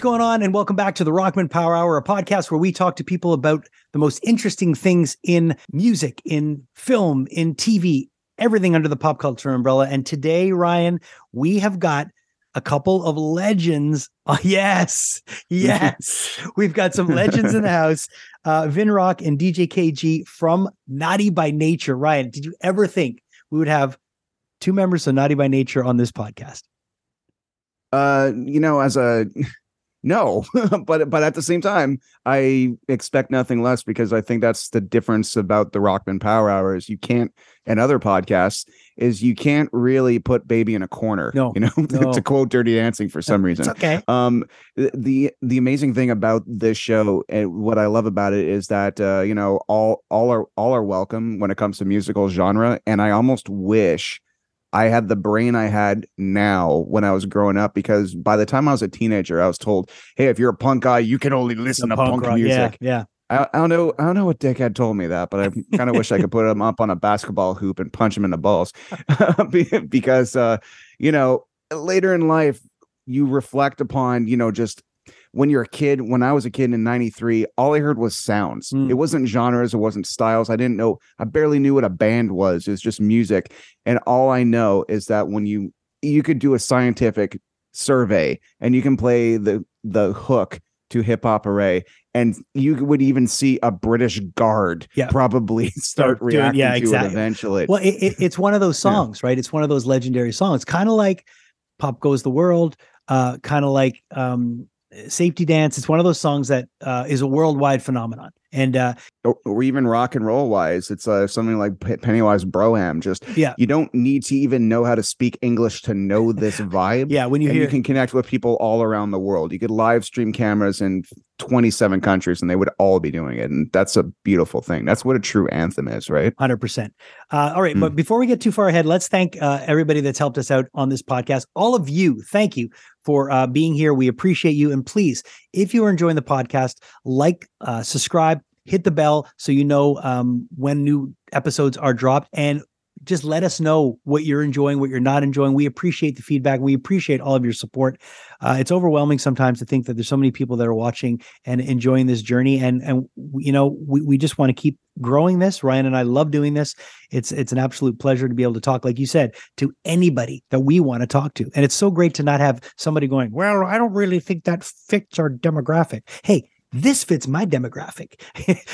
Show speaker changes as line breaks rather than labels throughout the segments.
What's going on? And welcome back to the Rockman Power Hour, a podcast where we talk to people about the most interesting things in music, in film, in TV, everything under the pop culture umbrella. And today, Ryan, we have got a couple of legends. Oh, yes, yes. We've got some legends in the house. Uh, Vin Rock and DJ Kay Gee from Naughty by Nature. Ryan, did you ever think we would have two members of Naughty by Nature on this podcast?
Uh, you know, as a no, but but at the same time, I expect nothing less because I think that's the difference about the Rockman Power Hours. You can't, and other podcasts, is you can't really put baby in a corner.
No,
you know,
no.
to quote Dirty Dancing for some
It's
reason.
okay.
Um, the, the the amazing thing about this show and what I love about it is that uh, you know all all are all are welcome when it comes to musical genre, and I almost wish I had the brain I had now when I was growing up because by the time I was a teenager, I was told, "Hey, if you're a punk guy, you can only listen
The
to punk,
rock,
music."
Yeah,
I, I don't know. I don't know what dickhead told me that, but I kind of wish I could put him up on a basketball hoop and punch him in the balls, because uh, you know later in life you reflect upon you know just when you're a kid. When I was a kid in '93, all I heard was sounds.
Mm.
It wasn't genres. It wasn't styles. I didn't know. I barely knew what a band was. It was just music, and all I know is that when you you could do a scientific survey and you can play the the hook to Hip Hop Hooray and you would even see a british guard
Yeah.
probably start
doing-
reacting
yeah,
to
exactly.
it eventually
Well, it, it, it's one of those
Yeah.
songs, right? It's one of those legendary songs, kind of like "Pop Goes the World," uh, kind of like um, "Safety Dance." It's one of those songs that uh, is a worldwide phenomenon, and uh,
or, or even rock and roll wise it's uh, something like pennywise Bro Hymn just
yeah,
you don't need to even know how to speak english to know this vibe
yeah. When you
and
hear,
you can connect with people all around the world you could live stream cameras in 27 countries and they would all be doing it and that's a beautiful thing that's what a true anthem is right
Hundred percent. Uh, all right,
Mm.
but before we get too far ahead, let's thank uh, everybody that's helped us out on this podcast. All of you, thank you for uh, being here. We appreciate you, and please, if you are enjoying the podcast, like, uh, subscribe, hit the bell so you know um, when new episodes are dropped, and just let us know what you're enjoying, what you're not enjoying. We appreciate the feedback. We appreciate all of your support. Uh, it's overwhelming sometimes to think that there's so many people that are watching and enjoying this journey, and and you know we we just want to keep growing this. Ryan and I love doing this. It's it's an absolute pleasure to be able to talk, like you said, to anybody that we want to talk to, and it's so great to not have somebody going, "Well, I don't really think that fits our demographic." Hey. This fits my demographic.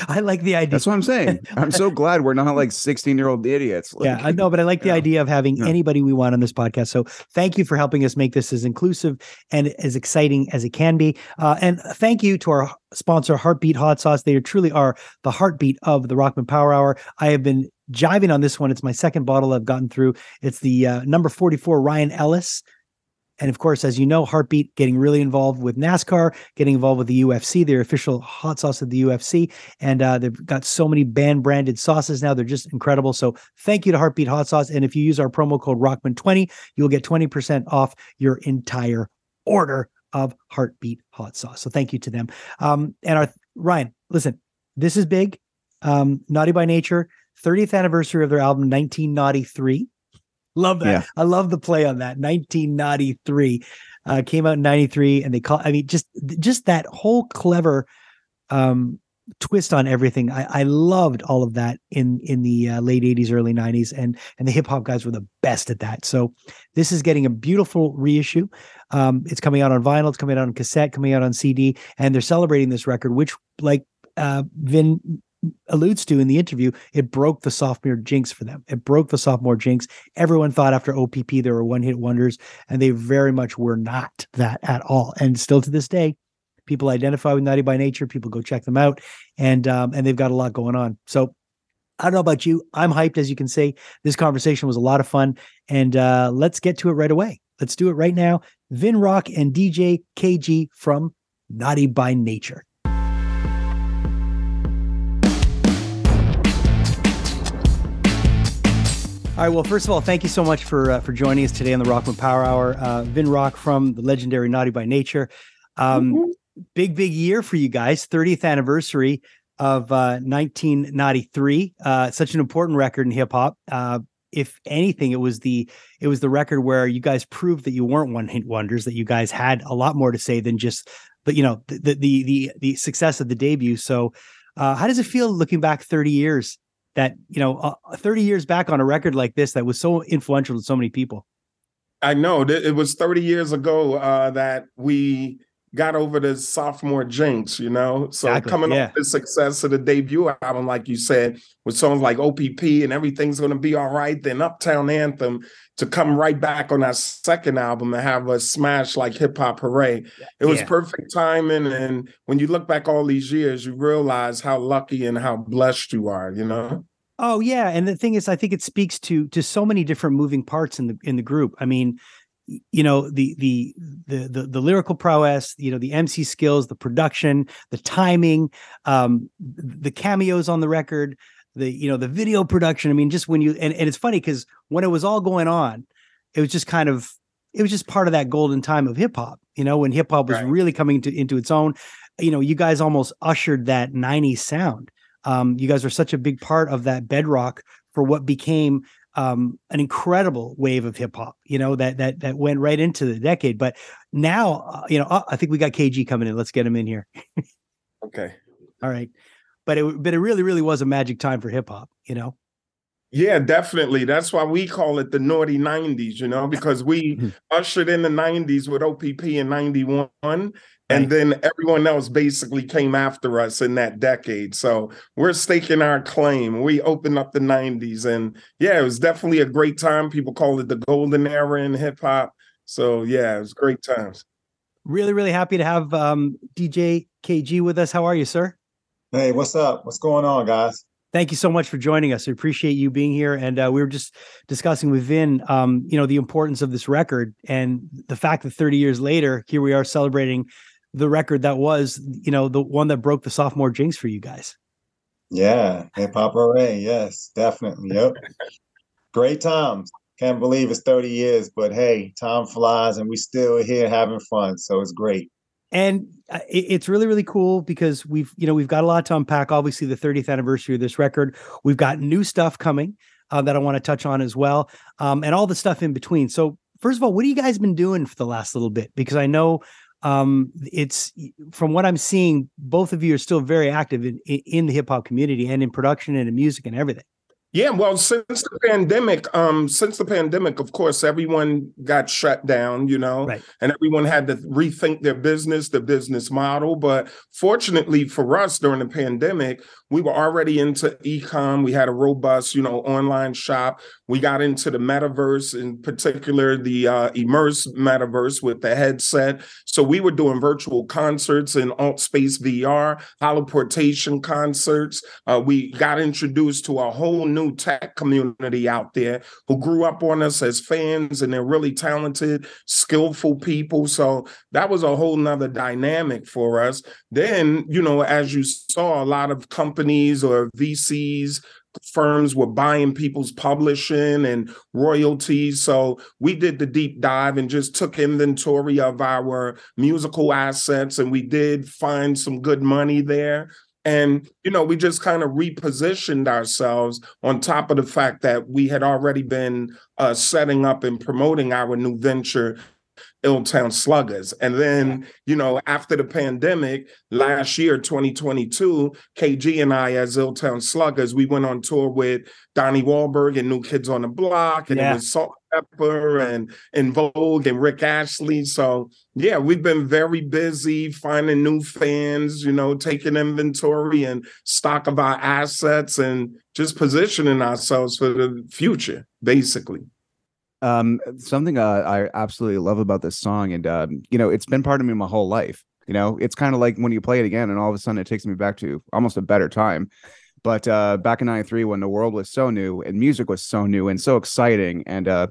I like the idea.
that's what i'm saying i'm so glad we're not like 16 year old idiots like,
yeah, I know, but I like the
Yeah.
idea of having
Yeah.
anybody we want on this podcast. So thank you for helping us make this as inclusive and as exciting as it can be. Uh, and thank you to our sponsor, Heartbeat Hot Sauce. They truly are the heartbeat of the Rockman Power Hour. I have been jiving on this one. It's my second bottle I've gotten through. It's the uh, number 44 Ryan Ellis. And of course, as you know, Heartbeat getting really involved with NASCAR, getting involved with the UFC, their official hot sauce of the UFC. And uh, they've got so many band branded sauces now. They're just incredible. So thank you to Heartbeat Hot Sauce. And if you use our promo code Rockman20, you'll get 20% off your entire order of Heartbeat Hot Sauce. So thank you to them. Um, and our Ryan, listen, this is big. Um, Naughty by Nature, 30th anniversary of their album 19 Naughty III. Love that.
Yeah.
I love the play on that. 19 Naughty III uh, came out in 93 and they call I mean just just that whole clever um twist on everything. I, I loved all of that in in the uh, late 80s early 90s and and the hip hop guys were the best at that. So this is getting a beautiful reissue. Um it's coming out on vinyl, it's coming out on cassette, coming out on CD and they're celebrating this record which like uh Vin alludes to in the interview, it broke the sophomore jinx for them. It broke the sophomore jinx. Everyone thought after OPP there were one hit wonders, and they very much were not that at all. And still to this day, people identify with Naughty by Nature. People go check them out, and um, and they've got a lot going on. So. I don't know about you. I'm hyped, as you can see. This conversation was a lot of fun, and uh, let's get to it right away. Let's do it right now. Vin Rock and DJ Kay Gee from Naughty by Nature. All right. Well, first of all, thank you so much for uh, for joining us today on the Rockman Power Hour. Uh, Vin Rock from the legendary Naughty by Nature. Um,
Mhm.
Big, big year for you guys. 30th anniversary of uh, 19 Naughty III. Uh, such an important record in hip hop. Uh, if anything, it was the it was the record where you guys proved that you weren't one hit wonders, that you guys had a lot more to say than just the you know the the the the success of the debut. So, uh, how does it feel looking back 30 years? That you know, uh, 30 years back on a record like this that was so influential to so many people.
I know it was 30 years ago uh, that we got over the sophomore jinx, you know. So exactly, coming yeah. off the success of the debut album, like you said, with songs like OPP and everything's gonna be all right, then Uptown Anthem to come right back on our second album and have a smash like Hip Hop Hooray. It was yeah. perfect timing. And when you look back all these years, you realize how lucky and how blessed you are, you know?
Oh yeah, and the thing is, I think it speaks to to so many different moving parts in the in the group. I mean, you know the, the the the the lyrical prowess you know the mc skills the production the timing um the cameos on the record the you know the video production i mean just when you and, and it's funny because when it was all going on it was just kind of it was just part of that golden time of hip hop you know when hip hop was right. really coming to into its own you know you guys almost ushered that 90s sound um you guys are such a big part of that bedrock for what became um, an incredible wave of hip hop, you know, that that that went right into the decade. But now, uh, you know, uh, I think we got Kay Gee coming in. Let's get him in here.
okay.
All right. But it but it really really was a magic time for hip hop, you know.
Yeah, definitely. That's why we call it the naughty 90s, you know, because we ushered in the 90s with OPP in 91 and then everyone else basically came after us in that decade. So we're staking our claim. We opened up the 90s. And yeah, it was definitely a great time. People call it the golden era in hip hop. So yeah, it was great times.
Really, really happy to have um, DJ Kay Gee with us. How are you, sir?
Hey, what's up? What's going on, guys?
Thank you so much for joining us. We appreciate you being here. And uh, we were just discussing with Vin, um, you know, the importance of this record and the fact that 30 years later, here we are celebrating the record that was, you know, the one that broke the sophomore jinx for you guys.
Yeah, hip hop hooray. Yes, definitely. Yep. Great times. Can't believe it's 30 years, but hey, time flies and we're still here having fun. So it's great.
And uh, it's really, really cool because we've, you know, we've got a lot to unpack. Obviously, the 30th anniversary of this record. We've got new stuff coming uh, that I want to touch on as well, um, and all the stuff in between. So, first of all, what have you guys been doing for the last little bit? Because I know um, it's from what I'm seeing, both of you are still very active in in the hip hop community and in production and in music and everything.
Yeah, well, since the pandemic, um, since the pandemic, of course, everyone got shut down, you know, right. and everyone had to rethink their business, the business model. But fortunately for us during the pandemic, we were already into ecom. We had a robust, you know, online shop. We got into the metaverse, in particular the uh, immerse metaverse with the headset. So we were doing virtual concerts in AltspaceVR, holoportation concerts. Uh, we got introduced to a whole new tech community out there who grew up on us as fans, and they're really talented, skillful people. So that was a whole nother dynamic for us. Then, you know, as you saw, a lot of companies or VCs firms were buying people's publishing and royalties. So we did the deep dive and just took inventory of our musical assets, and we did find some good money there. And, you know, we just kind of repositioned ourselves on top of the fact that we had already been uh, setting up and promoting our new venture Illtown Sluggers. And then, you know, after the pandemic, last year, 2022, Kay Gee and I, as Illtown Sluggers, we went on tour with Donnie Wahlberg and New Kids on the Block, and yeah. it was Salt-N-Pepa and En Vogue and Rick Astley. So yeah, we've been very busy finding new fans, you know, taking inventory and stock of our assets and just positioning ourselves for the future, basically.
Um something uh, i absolutely love about this song and um you know it's been part of me my whole life you know? It's kind of like when you play it again and all of a sudden it takes me back to almost a better time but uh back in 93 when the world was so new and music was so new and so exciting and uh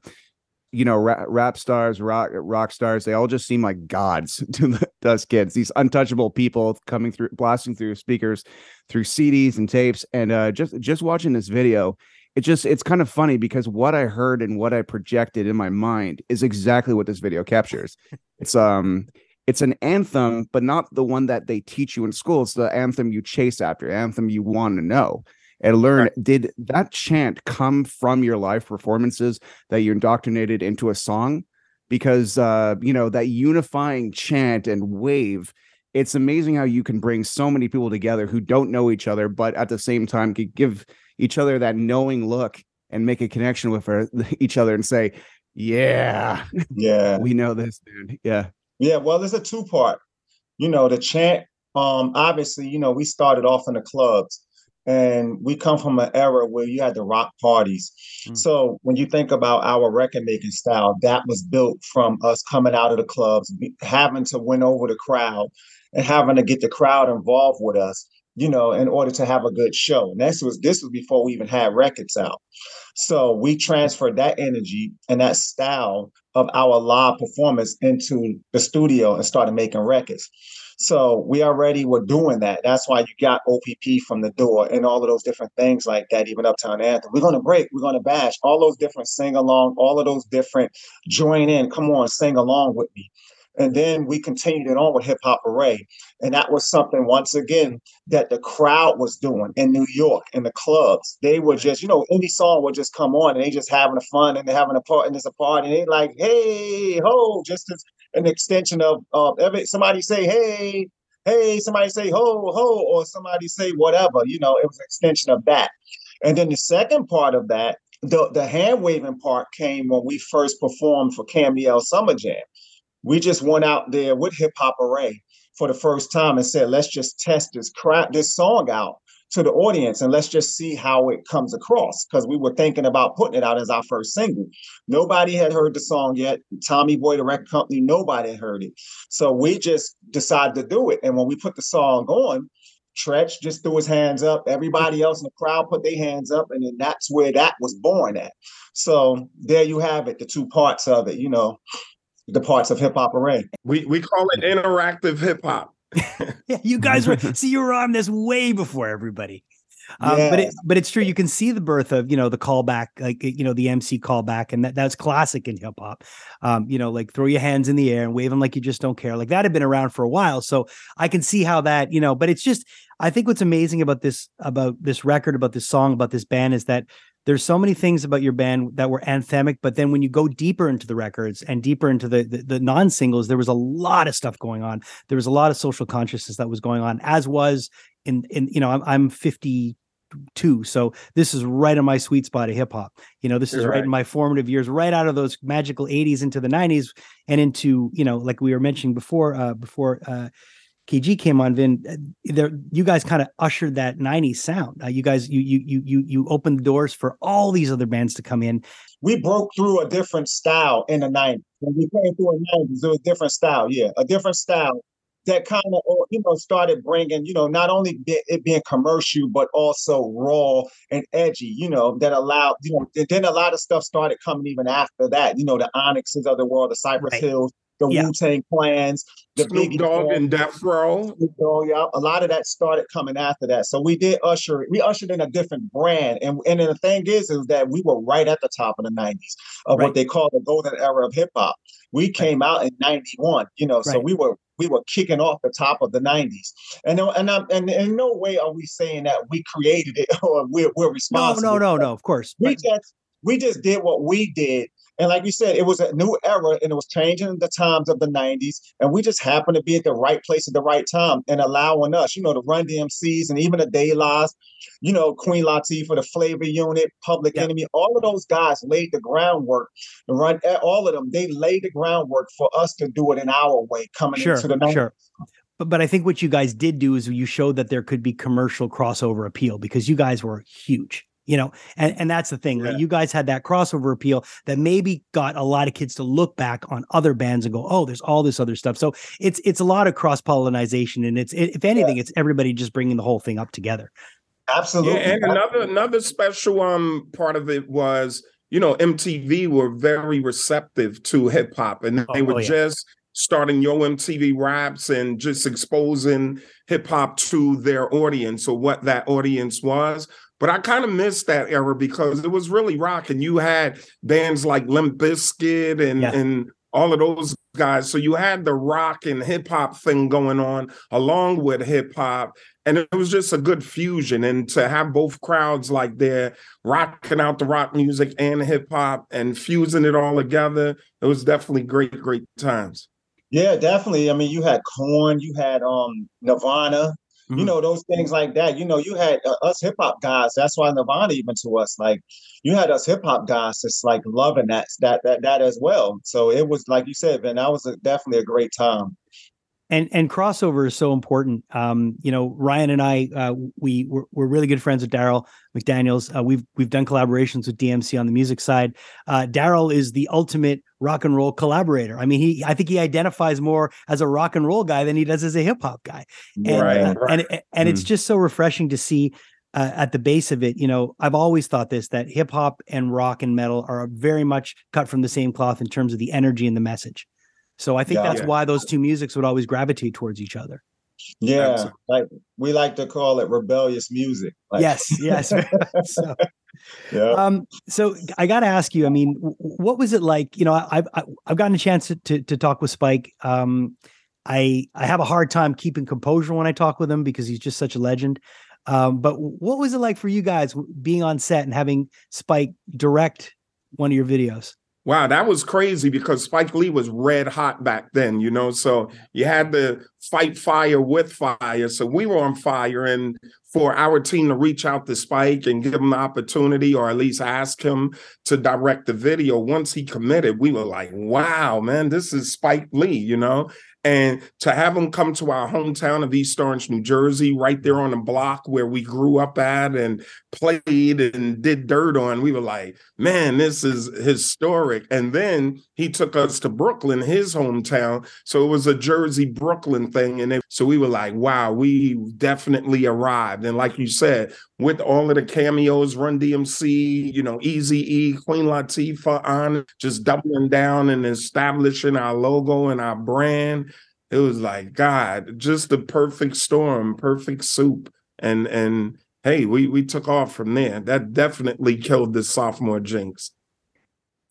you know rap, stars rock rock stars they all just seem like gods to, to us kids these untouchable people coming through blasting through speakers through cds and tapes and uh just just watching this video it just it's kind of funny because what I heard and what I projected in my mind is exactly what this video captures. it's um it's an anthem, but not the one that they teach you in school. It's the anthem you chase after, anthem you want to know. and learn. Right. Did that chant come from your live performances that you indoctrinated into a song? Because uh, you know that unifying chant and wave. It's amazing how you can bring so many people together who don't know each other, but at the same time can give each other that knowing look and make a connection with her, each other and say, "Yeah,
yeah,
we know this, dude." Yeah,
yeah. Well, there's a two part. You know, the chant. Um, obviously, you know, we started off in the clubs, and we come from an era where you had the rock parties. Mm. So when you think about our record making style, that was built from us coming out of the clubs, having to win over the crowd, and having to get the crowd involved with us you know, in order to have a good show. And this was this was before we even had records out. So we transferred that energy and that style of our live performance into the studio and started making records. So we already were doing that. That's why you got OPP from the door and all of those different things like that, even Uptown Anthem. We're gonna break, we're gonna bash, all those different sing along, all of those different join in, come on, sing along with me. And then we continued it on with Hip Hop Hooray. And that was something, once again, that the crowd was doing in New York in the clubs. They were just, you know, any song would just come on and they just having a fun and they're having a part and there's a party. And they like, hey, ho, just as an extension of, of every, somebody say, hey, hey, somebody say ho, ho, or somebody say whatever. You know, it was an extension of that. And then the second part of that, the, the hand waving part came when we first performed for Cameo Summer Jam we just went out there with Hip Hop Hooray for the first time and said, let's just test this crap, this song out to the audience and let's just see how it comes across because we were thinking about putting it out as our first single. Nobody had heard the song yet. Tommy Boy, the record company, nobody had heard it. So we just decided to do it. And when we put the song on, Treach just threw his hands up. Everybody else in the crowd put their hands up, and then that's where that was born at. So there you have it, the two parts of it. You know, the parts of Hip Hop Hooray.
We we call it interactive hip hop.
yeah, you guys were see you were on this way before everybody. Um, yeah. But it, but it's true. You can see the birth of you know the callback, like you know the MC callback, and that that's classic in hip hop. Um, you know, like throw your hands in the air and wave them like you just don't care. Like that had been around for a while, so I can see how that you know. But it's just I think what's amazing about this about this record, about this song, about this band is that there's so many things about your band that were anthemic but then when you go deeper into the records and deeper into the, the, the non-singles there was a lot of stuff going on there was a lot of social consciousness that was going on as was in in you know i'm, I'm 52 so this is right on my sweet spot of hip hop you know this is right. right in my formative years right out of those magical 80s into the 90s and into you know like we were mentioning before uh before uh Kay Gee came on, Vin, uh, there you guys kind of ushered that 90s sound. Uh, you guys, you you you you you opened the doors for all these other bands to come in.
We broke through a different style in the 90s. When we came through the 90s, it was a different style, yeah, a different style that kind of uh, you know started bringing you know not only it being commercial but also raw and edgy you know that allowed you know then a lot of stuff started coming even after that you know the onyxes of the world the cypress right. hills the yeah. Wu Tang Clans, the
Snoop Biggie Dogg and Death Row.
Dogg, yeah, a lot of that started coming after that. So we did usher, we ushered in a different brand, and and the thing is, is that we were right at the top of the '90s of right. what they call the golden era of hip hop. We came right. out in '91, you know, so we were we were kicking off the top of the 90s. And uh, and I'm, and in no way are we saying that we created it or we're, we're responsible.
No, no, no, no, of course.
We just we just did what we did and like you said, it was a new era and it was changing the times of the 90s. And we just happened to be at the right place at the right time and allowing us, you know, to run DMCs and even the De Las, you know, Queen Latifah, for the Flavor Unit, Public yep. Enemy, all of those guys laid the groundwork run eh, all of them. They laid the groundwork for us to do it in our way coming
sure,
into the 90s.
Sure. But, but I think what you guys did do is you showed that there could be commercial crossover appeal because you guys were huge you know and, and that's the thing yeah. right? you guys had that crossover appeal that maybe got a lot of kids to look back on other bands and go oh there's all this other stuff so it's it's a lot of cross pollination and it's if anything yeah. it's everybody just bringing the whole thing up together
absolutely
yeah, and another another special um part of it was you know mtv were very receptive to hip-hop and they oh, were oh, yeah. just starting Yo MTV Raps and just exposing hip hop to their audience or what that audience was. But I kind of missed that era because it was really rock, and you had bands like Limp Bizkit and yeah. and all of those guys. So you had the rock and hip hop thing going on along with hip hop. And it was just a good fusion. And to have both crowds like they're rocking out the rock music and hip hop and fusing it all together, it was definitely great, great times.
Yeah, definitely. I mean, you had Korn, you had um Nirvana, Mm-hmm. You know, those things like that. You know, you had uh, us hip hop guys. That's why Nirvana even to us, like you had us hip hop guys just like loving that that that that as well. So it was like you said, man, that was a, definitely a great time
and and crossover is so important. Um, you know, Ryan and I, uh, we we're, we're, really good friends with Darryl McDaniels. Uh, we've we've done collaborations with DMC on the music side. Uh, Darryl is the ultimate rock and roll collaborator. I mean, he I think he identifies more as a rock and roll guy than he does as a hip hop guy. And, right, uh, right. and and mm. it's just so refreshing to see. Uh, at the base of it, you know, I've always thought this that hip hop and rock and metal are very much cut from the same cloth in terms of the energy and the message. So I think yeah, that's why those two musics would always gravitate towards each other.
Yeah, like we like to call it rebellious music.
Like. Yes, yes. so, yeah. Um, so I got to ask you. I mean, what was it like? You know, I've I've gotten a chance to to, to talk with Spike. Um, I I have a hard time keeping composure when I talk with him because he's just such a legend. Um, but what was it like for you guys being on set and having Spike direct one of your videos?
Wow, that was crazy because Spike Lee was red hot back then, you know. So you had to fight fire with fire. So we were on fire. And for our team to reach out to Spike and give him the opportunity or at least ask him to direct the video, once he committed, we were like, wow, man, this is Spike Lee, you know? And to have him come to our hometown of East Orange, New Jersey, right there on the block where we grew up at and played and did dirt on, we were like, man, this is historic. And then he took us to Brooklyn, his hometown. So it was a Jersey Brooklyn thing. And so we were like, wow, we definitely arrived. And like you said, with all of the cameos, Run DMC, you know, Easy E, Queen Latifah on just doubling down and establishing our logo and our brand it was like God, just the perfect storm, perfect soup, and and hey, we we took off from there. That definitely killed the sophomore jinx.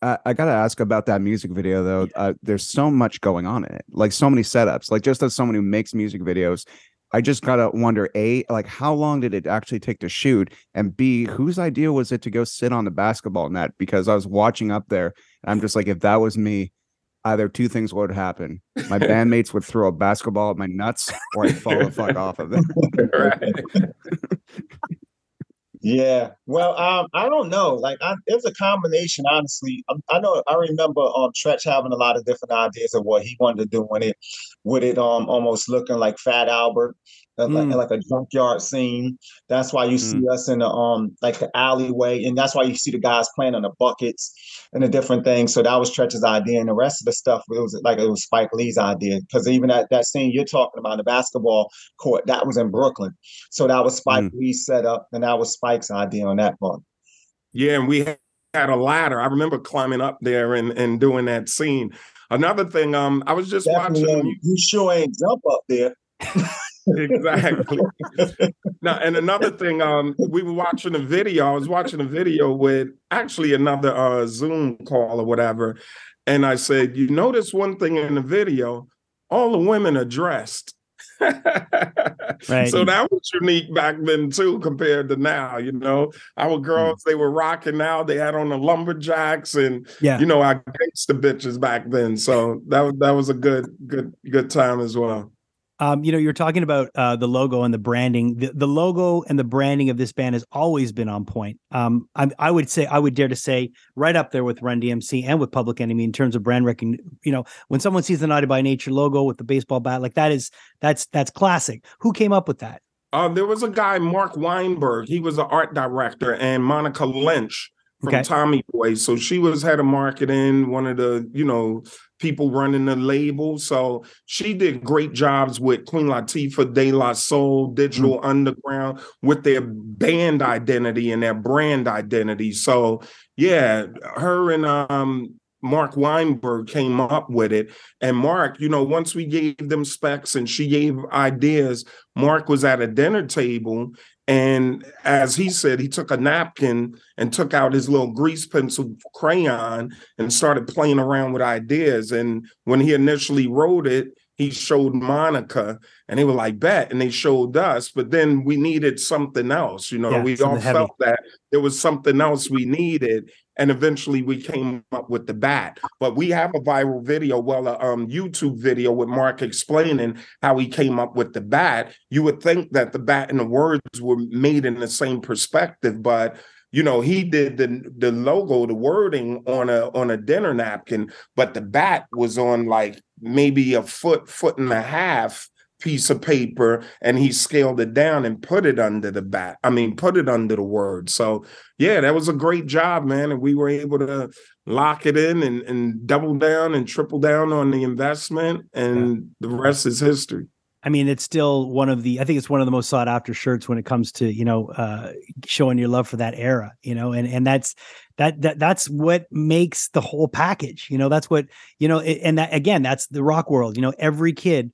I, I gotta ask about that music video though. Uh, there's so much going on in it, like so many setups. Like just as someone who makes music videos, I just gotta wonder: a, like how long did it actually take to shoot, and b, whose idea was it to go sit on the basketball net? Because I was watching up there, and I'm just like, if that was me, either two things would happen. My bandmates would throw a basketball at my nuts or I'd fall the fuck off of it.
yeah. Well, um, I don't know. Like, I, it was a combination, honestly. I, I know I remember um Treach having a lot of different ideas of what he wanted to do with it, with it um almost looking like Fat Albert mm. like, like a junkyard scene. That's why you mm. see us in the um like the alleyway, and that's why you see the guys playing on the buckets and the different things. So that was Treach's idea, and the rest of the stuff it was like it was Spike Lee's idea because even that that scene you're talking about, the basketball court, that was in Brooklyn. So that was Spike mm. Lee's setup, and that was Spike's idea on that part.
Yeah, and we had a ladder. I remember climbing up there and and doing that scene. Another thing, um, I was just Definitely, watching.
You sure ain't jump up there.
exactly. now, and another thing, um, we were watching a video. I was watching a video with actually another uh, Zoom call or whatever, and I said, "You notice one thing in the video? All the women are dressed." right. So that was unique back then too, compared to now. You know, our girls they were rocking out. They had on the lumberjacks and yeah, you know, our gangster bitches back then. So that was that was a good good good time as well.
Um, you know, you're talking about uh, the logo and the branding. The, the logo and the branding of this band has always been on point. Um, I, I, would say, I would dare to say, right up there with Run DMC and with Public Enemy in terms of brand recognition. You know, when someone sees the Naughty by Nature logo with the baseball bat, like that is that's that's classic. Who came up with that?
Uh, there was a guy, Mark Weinberg. He was the art director, and Monica Lynch from okay. Tommy Boy. So she was head of marketing, one of the, you know, people running the label. So she did great jobs with Queen Latifah, De La Soul, Digital mm-hmm. Underground with their band identity and their brand identity. So yeah, her and um Mark Weinberg came up with it. And Mark, you know, once we gave them specs and she gave ideas, Mark was at a dinner table And as he said, he took a napkin and took out his little grease pencil crayon and started playing around with ideas. And when he initially wrote it, he showed Monica and they were like, bet. And they showed us. But then we needed something else. You know, yeah, we all heavy. felt that there was something else we needed. And eventually we came up with the bat. But we have a viral video, well, a um, YouTube video with Mark explaining how he came up with the bat. You would think that the bat and the words were made in the same perspective, but you know he did the the logo the wording on a on a dinner napkin but the bat was on like maybe a foot foot and a half piece of paper and he scaled it down and put it under the bat i mean put it under the word so yeah that was a great job man and we were able to lock it in and, and double down and triple down on the investment and yeah. the rest is history
I mean, it's still one of the. I think it's one of the most sought after shirts when it comes to you know uh, showing your love for that era. You know, and and that's that that that's what makes the whole package. You know, that's what you know, and that again, that's the rock world. You know, every kid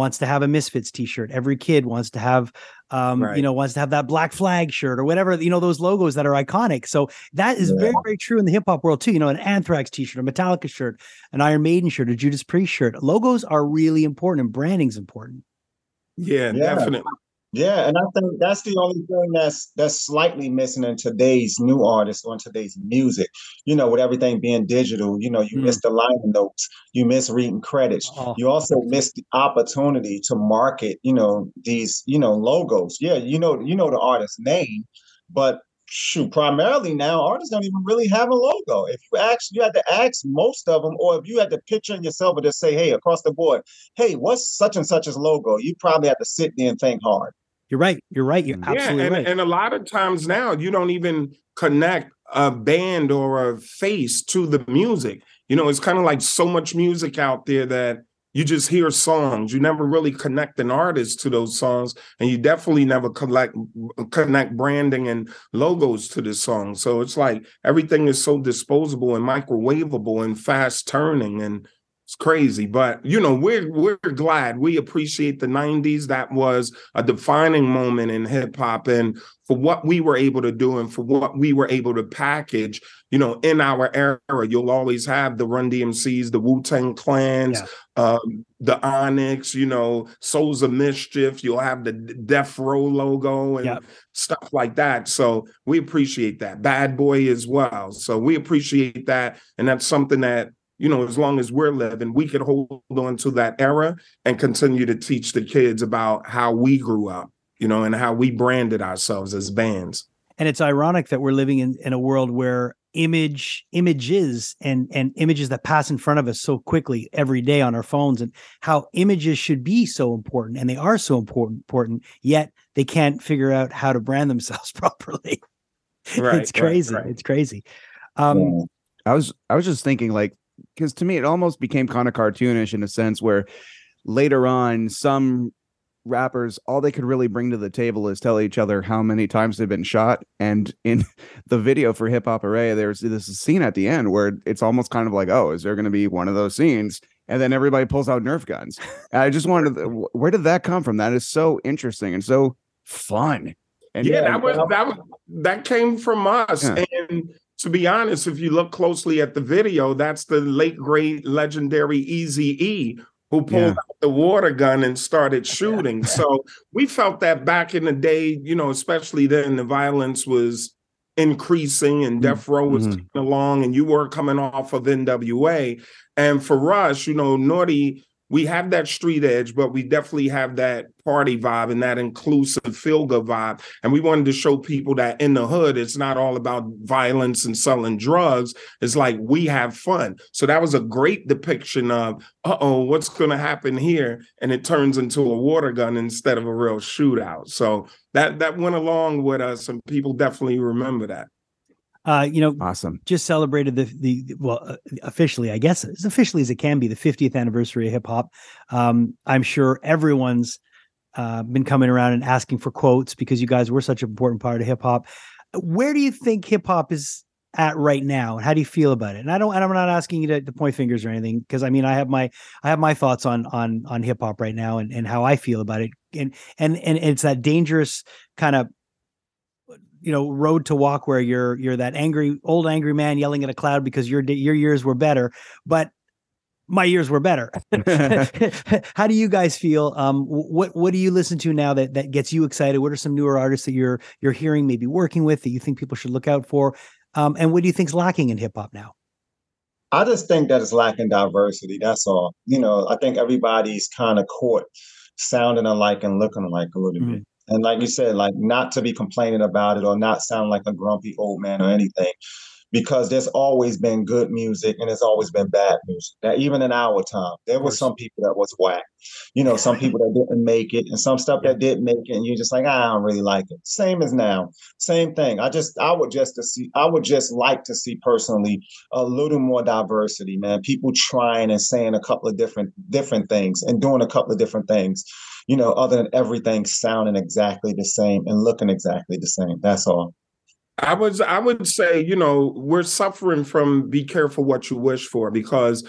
wants to have a Misfits T-shirt. Every kid wants to have, um, right. you know, wants to have that Black Flag shirt or whatever. You know, those logos that are iconic. So that is yeah. very, very true in the hip hop world too. You know, an Anthrax T-shirt, a Metallica shirt, an Iron Maiden shirt, a Judas Priest shirt. Logos are really important, and branding's important.
Yeah, yeah, definitely.
Yeah, and I think that's the only thing that's that's slightly missing in today's new artists on today's music. You know, with everything being digital, you know, you mm. miss the liner notes, you miss reading credits, oh. you also miss the opportunity to market, you know, these, you know, logos. Yeah, you know, you know the artist's name, but shoot, primarily now artists don't even really have a logo. If you ask, you had to ask most of them, or if you had to picture yourself and just say, hey, across the board, hey, what's such and such's logo? You probably have to sit there and think hard.
You're right. You're right. You're mm. absolutely
yeah, and,
right.
And a lot of times now you don't even connect a band or a face to the music. You know, it's kind of like so much music out there that you just hear songs you never really connect an artist to those songs and you definitely never collect connect branding and logos to the song so it's like everything is so disposable and microwavable and fast turning and it's crazy but you know we're we're glad. We appreciate the 90s that was a defining moment in hip hop and for what we were able to do and for what we were able to package you know in our era. You'll always have the run dmcs the wu-tang clans yeah. um, the onyx you know souls of mischief. You'll have the death row logo and yep. stuff like that. So we appreciate that. Bad boy as well. So we appreciate that. And that's something that you know, as long as we're living, we could hold on to that era and continue to teach the kids about how we grew up, you know, and how we branded ourselves as bands.
And it's ironic that we're living in, in a world where image images and and images that pass in front of us so quickly every day on our phones and how images should be so important and they are so important important yet they can't figure out how to brand themselves properly right, it's crazy right, right. it's crazy um
i was i was just thinking like because to me it almost became kind of cartoonish in a sense where later on some rappers all they could really bring to the table is tell each other how many times they've been shot. And in the video for Hip Hop Hooray there's this scene at the end where it's almost kind of like oh is there going to be one of those scenes? And then everybody pulls out nerf guns. And i just wanted to, where did that come from? That is so interesting and so fun. And
yeah, that was that was that came from us. Yeah. and to be honest, if you look closely at the video, that's the late great legendary Easy E who pulled yeah. out the water gun and started shooting. so we felt that back in the day, you know, especially then the violence was increasing and Death Row was mm-hmm. coming along and you were coming off of NWA. And for us, you know, Naughty we have that street edge, but we definitely have that party vibe and that inclusive feel good vibe. And we wanted to show people that in the hood, it's not all about violence and selling drugs. It's like we have fun. So that was a great depiction of, uh oh, what's going to happen here? And it turns into a water gun instead of a real shootout. So that that went along with us, and people definitely remember that.
Uh, you know,
awesome.
Just celebrated the the well, uh, officially, I guess as officially as it can be, the 50th anniversary of hip hop. Um, I'm sure everyone's uh, been coming around and asking for quotes because you guys were such an important part of hip hop. Where do you think hip hop is at right now, and how do you feel about it? And I don't, and I'm not asking you to, to point fingers or anything because I mean, I have my I have my thoughts on on on hip hop right now and and how I feel about it, and and and it's that dangerous kind of you know road to walk where you're you're that angry old angry man yelling at a cloud because your your years were better but my years were better how do you guys feel um what what do you listen to now that that gets you excited what are some newer artists that you're you're hearing maybe working with that you think people should look out for um and what do you think's lacking in hip hop now
I just think that it's lacking diversity. That's all. You know, I think everybody's kind of caught sounding alike and looking alike a little mm-hmm. bit. And like you said, like not to be complaining about it or not sound like a grumpy old man or anything, because there's always been good music and there's always been bad music. Now, even in our time, there were some people that was whack. You know, some people that didn't make it and some stuff that didn't make it, and you're just like, I don't really like it. Same as now. Same thing. I just I would just to see I would just like to see personally a little more diversity, man. People trying and saying a couple of different different things and doing a couple of different things you know, other than everything sounding exactly the same and looking exactly the same. That's all.
I was I would say, you know, we're suffering from be careful what you wish for because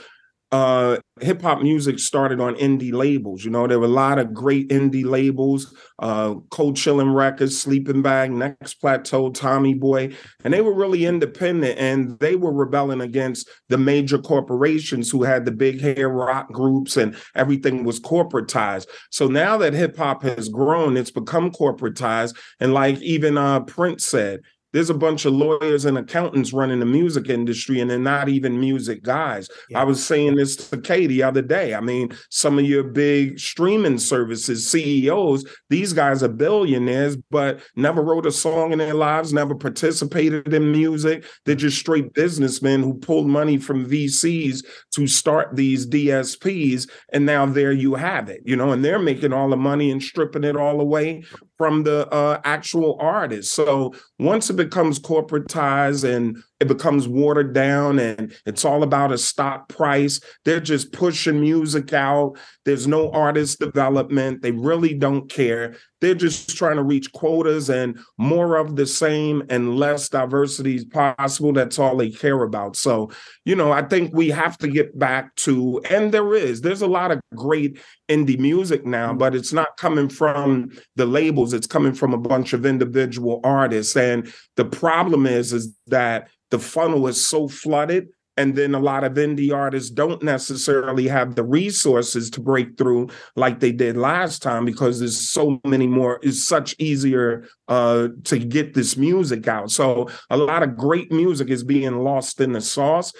uh, hip hop music started on indie labels. You know, there were a lot of great indie labels, uh, Cold Chillin' Records, Sleeping Bag, Next Plateau, Tommy Boy, and they were really independent and they were rebelling against the major corporations who had the big hair rock groups and everything was corporatized. So now that hip hop has grown, it's become corporatized. And like even uh, Prince said, there's a bunch of lawyers and accountants running the music industry and they're not even music guys. Yeah. I was saying this to Kay the other day. I mean, some of your big streaming services, CEOs, these guys are billionaires, but never wrote a song in their lives, never participated in music. They're mm. just straight businessmen who pulled money from VCs to start these DSPs. And now there you have it, you know, and they're making all the money and stripping it all away from the uh, actual artist. So once it becomes corporatized and it becomes watered down and it's all about a stock price. They're just pushing music out. There's no artist development. They really don't care. They're just trying to reach quotas and more of the same and less diversity is possible. That's all they care about. So, you know, I think we have to get back to, and there is, there's a lot of great indie music now, mm. but it's not coming from the labels. It's coming from a bunch of individual artists. And the problem is, is that the funnel is so flooded and then a lot of indie artists don't necessarily have the resources to break through like they did last time because there's so many more it's such easier uh, to get this music out. So a lot of great music is being lost in the sauce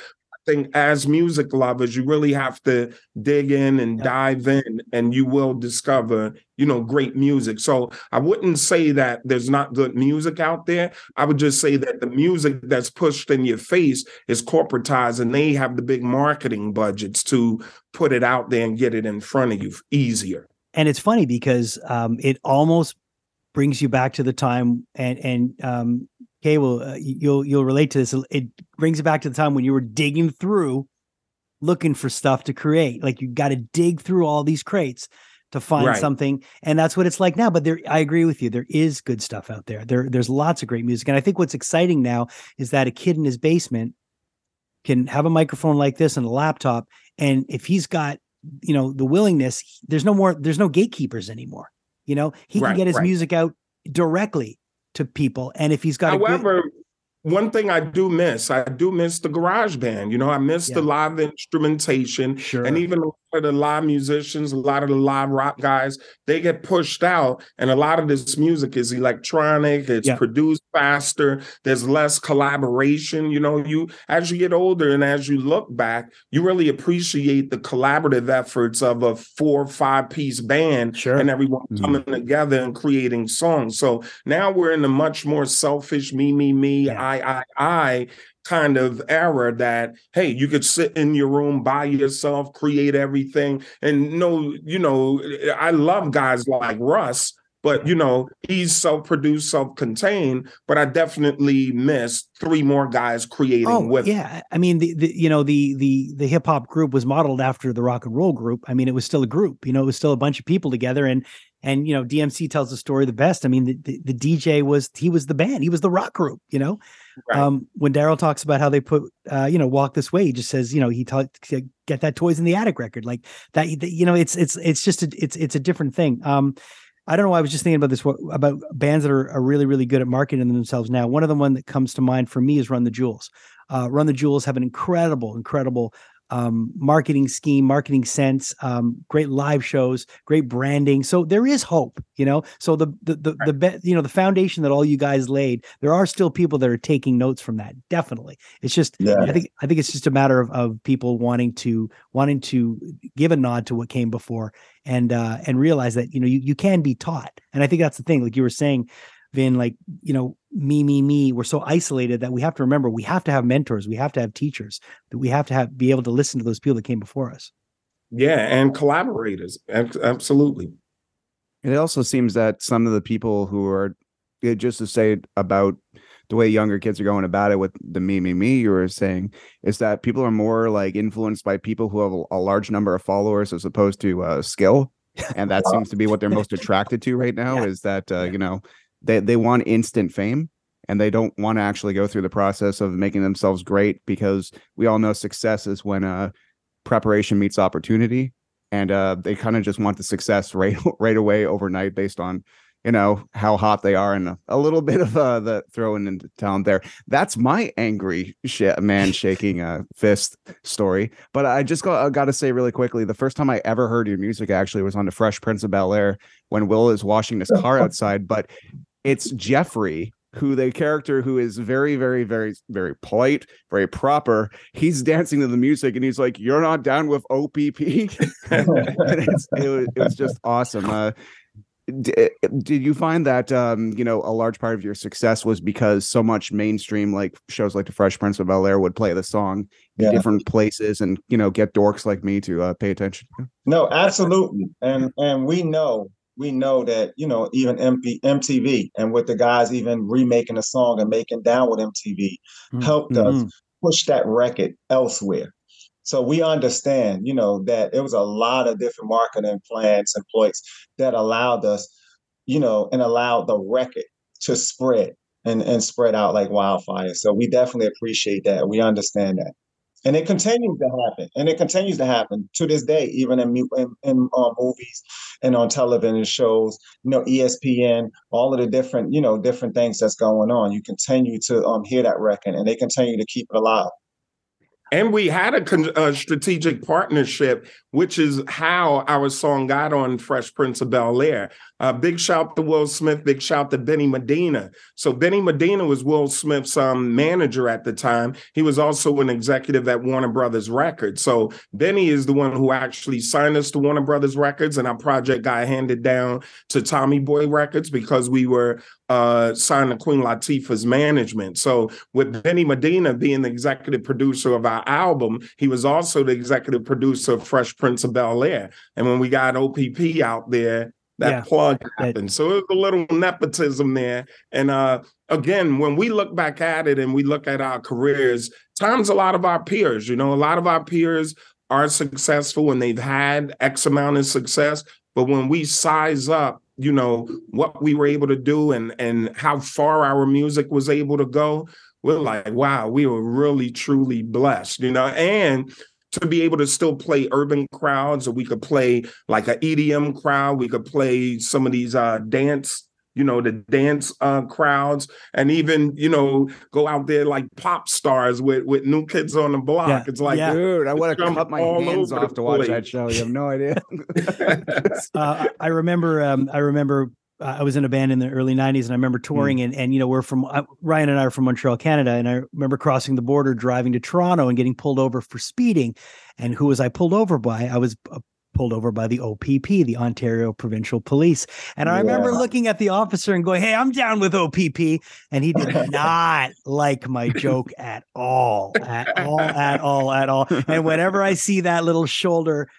think as music lovers, you really have to dig in and yeah. dive in, and you will discover, you know, great music. So I wouldn't say that there's not good music out there. I would just say that the music that's pushed in your face is corporatized, and they have the big marketing budgets to put it out there and get it in front of you easier.
And it's funny because um, it almost brings you back to the time and and um, Okay, well, uh, you'll you'll relate to this. It brings it back to the time when you were digging through, looking for stuff to create. Like you got to dig through all these crates to find right. something, and that's what it's like now. But there, I agree with you. There is good stuff out there. There, there's lots of great music, and I think what's exciting now is that a kid in his basement can have a microphone like this and a laptop, and if he's got you know the willingness, there's no more. There's no gatekeepers anymore. You know, he right, can get his right. music out directly to people. And if he's got
however, good- one thing I do miss, I do miss the garage band. You know, I miss yeah. the live instrumentation.
Sure.
And even of the live musicians, a lot of the live rock guys, they get pushed out. And a lot of this music is electronic, it's yeah. produced faster, there's less collaboration. You know, you as you get older and as you look back, you really appreciate the collaborative efforts of a four or five piece band
sure.
and everyone mm-hmm. coming together and creating songs. So now we're in a much more selfish me, me, me, yeah. I, I, I kind of era that hey you could sit in your room by yourself create everything and no you know i love guys like russ but you know he's self-produced self-contained but i definitely miss three more guys creating oh, with
yeah i mean the, the you know the the the hip-hop group was modeled after the rock and roll group i mean it was still a group you know it was still a bunch of people together and and you know DMC tells the story the best. I mean, the, the, the DJ was he was the band, he was the rock group. You know, Right. Um, when Darryl talks about how they put, uh, you know, walk this way, he just says, you know, he talked get that toys in the attic record like that. You know, it's it's it's just a, it's it's a different thing. Um, I don't know. I was just thinking about this about bands that are, are really, really good at marketing themselves now. One of the one that comes to mind for me is Run the Jewels. Uh, Run the Jewels have an incredible, incredible um, marketing scheme, marketing sense, um, great live shows, great branding. So there is hope, you know. So the the the, the be, you know the foundation that all you guys laid, there are still people that are taking notes from that. Definitely, it's just yeah. I think I think it's just a matter of of people wanting to wanting to give a nod to what came before and uh and realize that you know you you can be taught. And I think that's the thing, like you were saying. Vin, like, you know, me, me, me, we're so isolated that we have to remember we have to have mentors, we have to have teachers, that we have to have be able to listen to those people that came before us.
Yeah, and collaborators. Absolutely.
And It also seems that some of the people who are just to say about the way younger kids are going about it with the me me me you were saying is that people are more like influenced by people who have a, large number of followers as opposed to uh, skill and that seems to be what they're most attracted to right now yeah. is that uh, you know they they want instant fame and they don't want to actually go through the process of making themselves great because we all know success is when uh preparation meets opportunity and uh they kind of just want the success right right away overnight based on you know how hot they are and a, a little bit of uh the throwing into talent there. That's my angry sh- man shaking a fist story but i just got, I got to say really quickly the first time i ever heard your music actually was on the fresh prince of bel air when will is washing his car outside but it's Jeffrey, who the character who is very, very, very, very polite, very proper. He's dancing to the music and he's like, You're not down with OPP. it, was, it, was, just awesome. Uh, did, did you find that um, you know a large part of your success was because so much mainstream like shows like the Fresh Prince of Bel Air would play the song yeah. in different places and you know get dorks like me to uh, pay attention?
No, absolutely, and and we know we know that you know even MP, MTV and with the guys even remaking a song and making down with MTV mm-hmm. helped us mm-hmm. push that record elsewhere. So we understand, you know, that it was a lot of different marketing plans and ploys that allowed us, you know, and allowed the record to spread and, and spread out like wildfire. So we definitely appreciate that. We understand that and it continues to happen and it continues to happen to this day even in, in, in uh, movies and on television shows you know espn all of the different you know different things that's going on. You continue to um, hear that record and they continue to keep it alive
and we had a, a, strategic partnership, which is how our song got on Fresh Prince of Bel Air. Uh, big shout to Will Smith, big shout to Benny Medina. So Benny Medina was Will Smith's um, manager at the time. He was also an executive at Warner Brothers Records. So Benny is the one who actually signed us to Warner Brothers Records, and our project got handed down to Tommy Boy Records because we were uh, signed to Queen Latifah's management. So with Benny Medina being the executive producer of our album, he was also the executive producer of Fresh Prince of Bel Air. And when we got OPP out there, that yeah. plug happened. So it was a little nepotism there. And uh, again, when we look back at it and we look at our careers, times a lot of our peers, you know, a lot of our peers are successful and they've had X amount of success. But when we size up, you know, what we were able to do and and how far our music was able to go, we're like, wow, we were really truly blessed, you know. And to be able to still play urban crowds, or we could play like an EDM crowd. We could play some of these uh, dance, you know, the dance uh, crowds, and even you know go out there like pop stars with with new kids on the block. Yeah. It's like,
yeah. dude, I want to cut my hands off to watch that show. You have no idea.
uh, I remember, um, I remember uh, I was in a band in the early 90s and I remember touring mm. and, and, you know, we're from, uh, Ryan and I are from Montreal, Canada. And I remember crossing the border, driving to Toronto and getting pulled over for speeding. And who was I pulled over by? I was uh, pulled over by the OPP, the Ontario Provincial Police. And I yeah. remember looking at the officer and going, Hey, I'm down with OPP. And he did not like my joke at all, at all, at all, at all. And whenever I see that little shoulder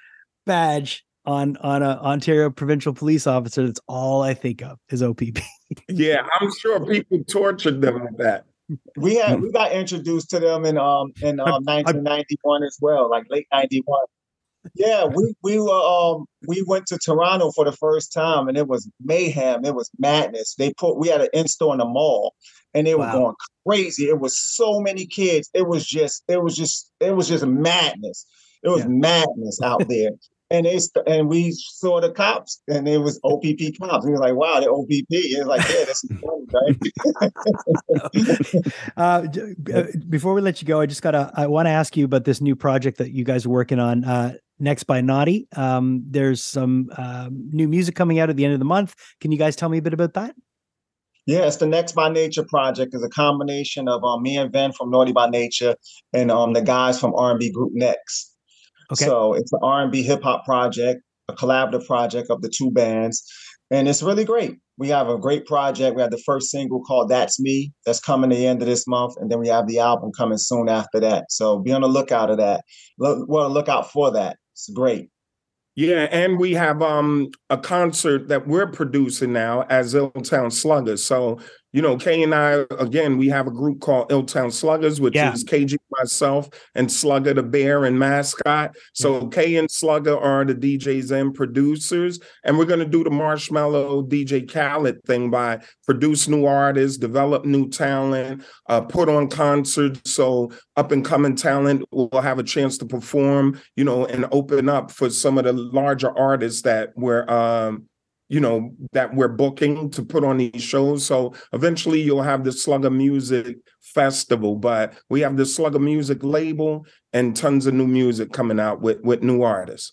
badge, on on a Ontario provincial police officer. That's all I think of is OPP.
yeah, I'm sure people tortured them with that.
We had we got introduced to them in um in um 1991 as well, like late 91. Yeah, we we were um we went to Toronto for the first time and it was mayhem, it was madness. They put we had an in-store in the mall and they were going crazy. It was so many kids. It was just it was just it was just madness. It was yeah. madness out there and they and we saw the cops, and it was OPP cops. We were like, "Wow, they're OPP." It's like, yeah, this
is funny, right? uh, uh, before we let you go, I just gotta I want to ask you about this new project that you guys are working on. Uh, next by Naughty. Um, there's some um, new music coming out at the end of the month. Can you guys tell me a bit about that?
Yeah, it's the Next by Nature project. is a combination of um, me and Vin from Naughty by Nature and um, the guys from R&B group Next. Okay. So it's an R&B hip hop project, a collaborative project of the two bands, and it's really great. We have a great project. We have the first single called "That's Me" that's coming at the end of this month, and then we have the album coming soon after that. So be on the lookout of that. Look, well, look out for that. It's great.
Yeah, and we have um a concert that we're producing now as Illtown Sluggers. So you know, Kay and I, again, we have a group called Illtown Sluggers, which yeah. is Kay Gee, myself, and Slugger the Bear and Mascot. So yeah. Kay and Slugger are the DJs and producers. And we're going to do the Marshmello DJ Khaled thing by produce new artists, develop new talent, uh, put on concerts. So up and coming talent will have a chance to perform, you know, and open up for some of the larger artists that we're um, you know that we're booking to put on these shows so eventually you'll have the slugger music festival but we have the slugger music label and tons of new music coming out with with new artists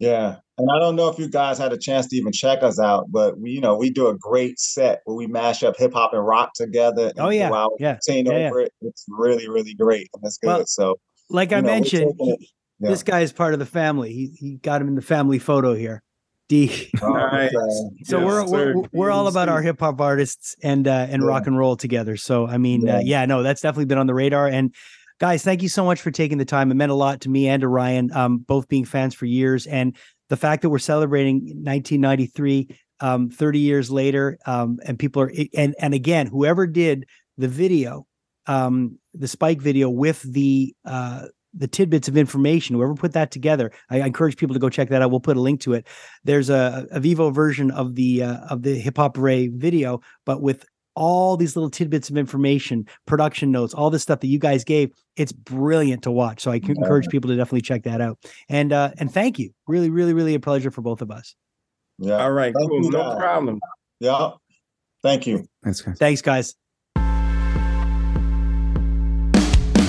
yeah and i don't know if you guys had a chance to even check us out but we you know we do a great set where we mash up hip-hop and rock together
oh yeah yeah,
yeah,
yeah.
It. it's really really great and it's good well, so
like i know, mentioned yeah. this guy is part of the family he, he got him in the family photo here D. Nice. so yes, we're we're, we're all about our hip hop artists and uh, and yeah. rock and roll together. So I mean, yeah. Uh, yeah, no, that's definitely been on the radar. And guys, thank you so much for taking the time. It meant a lot to me and to Ryan, um, both being fans for years, and the fact that we're celebrating 1993, um, 30 years later, um, and people are and and again, whoever did the video, um, the Spike video with the uh, the tidbits of information. Whoever put that together, I, I, encourage people to go check that out. We'll put a link to it. There's a, a Vevo version of the uh, of the Hip Hop Hooray video, but with all these little tidbits of information, production notes, all this stuff that you guys gave. It's brilliant to watch. So I yeah. encourage people to definitely check that out. And uh, and thank you. Really, really, really a pleasure for both of us.
Yeah. All right. Thank cool. You, no problem.
Yeah. Thank you.
Thanks, guys. Thanks, guys.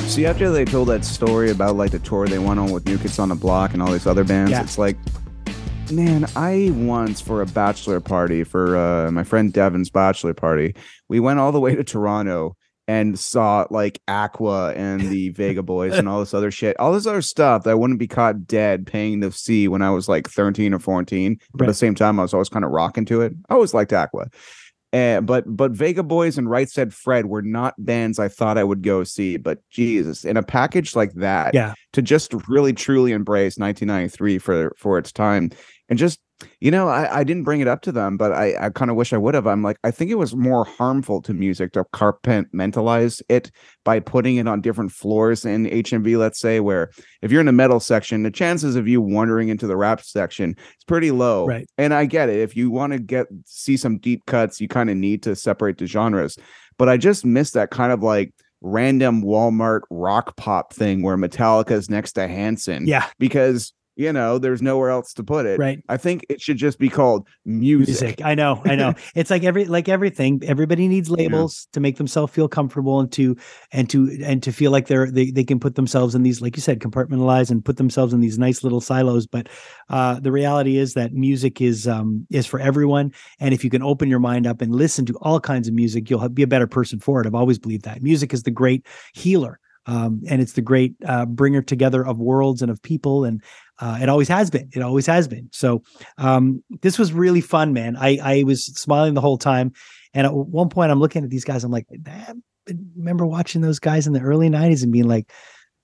See, after they told that story about like the tour they went on with New Kids on the Block and all these other bands, yeah. it's like, man, I once for a bachelor party for uh, my friend Devin's bachelor party, we went all the way to Toronto and saw like Aqua and the Vengaboys and all this other shit, all this other stuff that I wouldn't be caught dead paying to see when I was like 13 or 14. But right. at the same time, I was always kind of rocking to it. I always liked Aqua. Uh, but but Vengaboys and Right Said Fred were not bands I thought I would go see. But Jesus, in a package like that,
yeah,
to just really truly embrace 1993 for for its time and just you know, I, I didn't bring it up to them, but I, I kind of wish I would have. I'm like, I think it was more harmful to music to compartmentalize it by putting it on different floors in HMV, let's say, where if you're in the metal section, the chances of you wandering into the rap section is pretty low.
Right.
And I get it. If you want to get see some deep cuts, you kind of need to separate the genres. But I just miss that kind of like random Walmart rock pop thing where Metallica is next to Hanson.
Yeah.
Because you know, there's nowhere else to put it.
Right.
I think it should just be called music. music.
I know, I know. it's like every like everything. Everybody needs labels yeah. to make themselves feel comfortable and to and to and to feel like they're they, they can put themselves in these, like you said, compartmentalize and put themselves in these nice little silos. But uh the reality is that music is um is for everyone. And if you can open your mind up and listen to all kinds of music, you'll be a better person for it. I've always believed that. Music is the great healer. Um, and it's the great uh, bringer together of worlds and of people and uh, it always has been. It always has been. So um, this was really fun, man. I I was smiling the whole time, and at one point I'm looking at these guys. I'm like, I remember watching those guys in the early '90s and being like,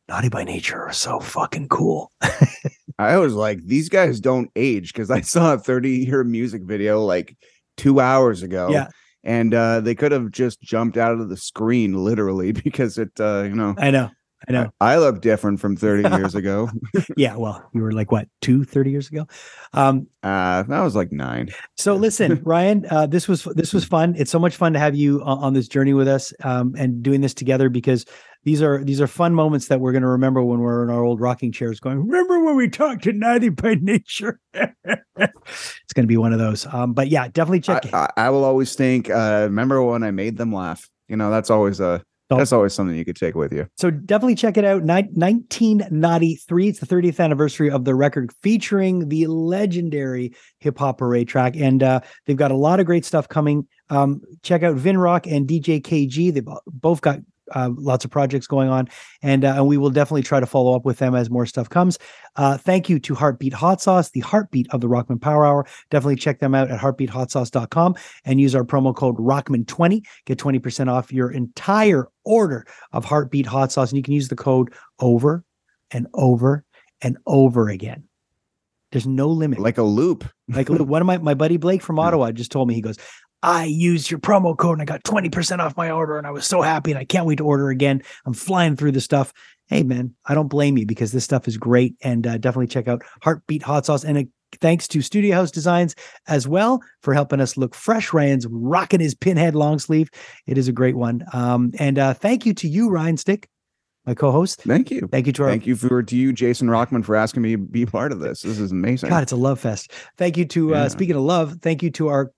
"Naughty by Nature are so fucking cool."
I was like, these guys don't age because I saw a 30 year music video like two hours ago.
Yeah
and uh, they could have just jumped out of the screen literally because it uh, you know
i know I know.
I, I look different from 30 years ago.
yeah. Well, you were like what, two, 30 years ago? Um,
uh, that was like nine.
So listen, Ryan, uh, this was, this was fun. It's so much fun to have you on, on this journey with us um, and doing this together because these are these are fun moments that we're going to remember when we're in our old rocking chairs, going, "Remember when we talked to Naughty by Nature?" it's going to be one of those. Um, but yeah, definitely check.
I, I, I will always think. Uh, remember when I made them laugh? You know, that's always a that's always something you could take with you.
So definitely check it out. Ni- 19 Naughty III. It's the 30th anniversary of the record featuring the legendary hip hop parade track. And uh, they've got a lot of great stuff coming. Um, check out Vin Rock and DJ Kay Gee. They've both got uh, lots of projects going on, and uh, and we will definitely try to follow up with them as more stuff comes. Uh, thank you to Heartbeat Hot Sauce, the heartbeat of the Rockman Power Hour. Definitely check them out at heartbeathotsauce.com and use our promo code Rockman20. Get 20% off your entire order of Heartbeat Hot Sauce, and you can use the code over and over and over again. There's no limit.
Like a loop.
like a loop. One of my, my buddy Blake from Ottawa just told me, he goes, I used your promo code and I got 20% off my order and I was so happy and I can't wait to order again. I'm flying through the stuff. Hey, man, I don't blame you because this stuff is great. And uh, definitely check out Heartbeat Hot Sauce. And uh, thanks to Studio House Designs as well for helping us look fresh. Ryan's rocking his pinhead long sleeve. It is a great one. Um, and uh, thank you to you, Ryan Stick, my co-host.
Thank you.
Thank you to our
Thank you for to you, Jason Rockman, for asking me to be part of this. This is amazing.
God, it's a love fest. Thank you to uh, yeah. speaking of love, thank you to our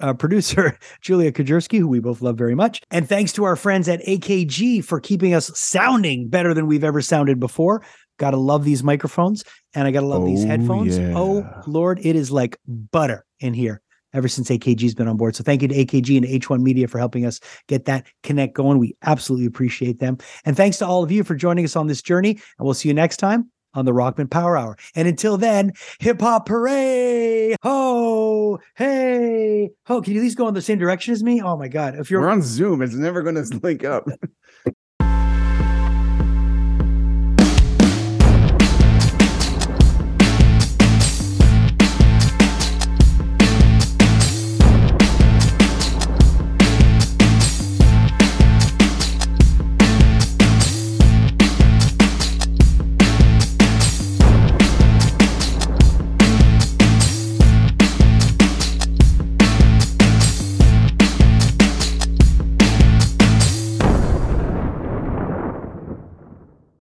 uh, producer Julia Kajerski, who we both love very much. And thanks to our friends at AKG for keeping us sounding better than we've ever sounded before. Gotta love these microphones and I gotta love oh, these headphones. Yeah. Oh, Lord, it is like butter in here ever since AKG's been on board. So thank you to AKG and H1 Media for helping us get that connect going. We absolutely appreciate them. And thanks to all of you for joining us on this journey. And we'll see you next time on the Rockman Power Hour. And until then, hip hop hooray! Ho! Hey! Ho! Can you at least go in the same direction as me? Oh my God. If you're
We're on Zoom, it's never going to link up.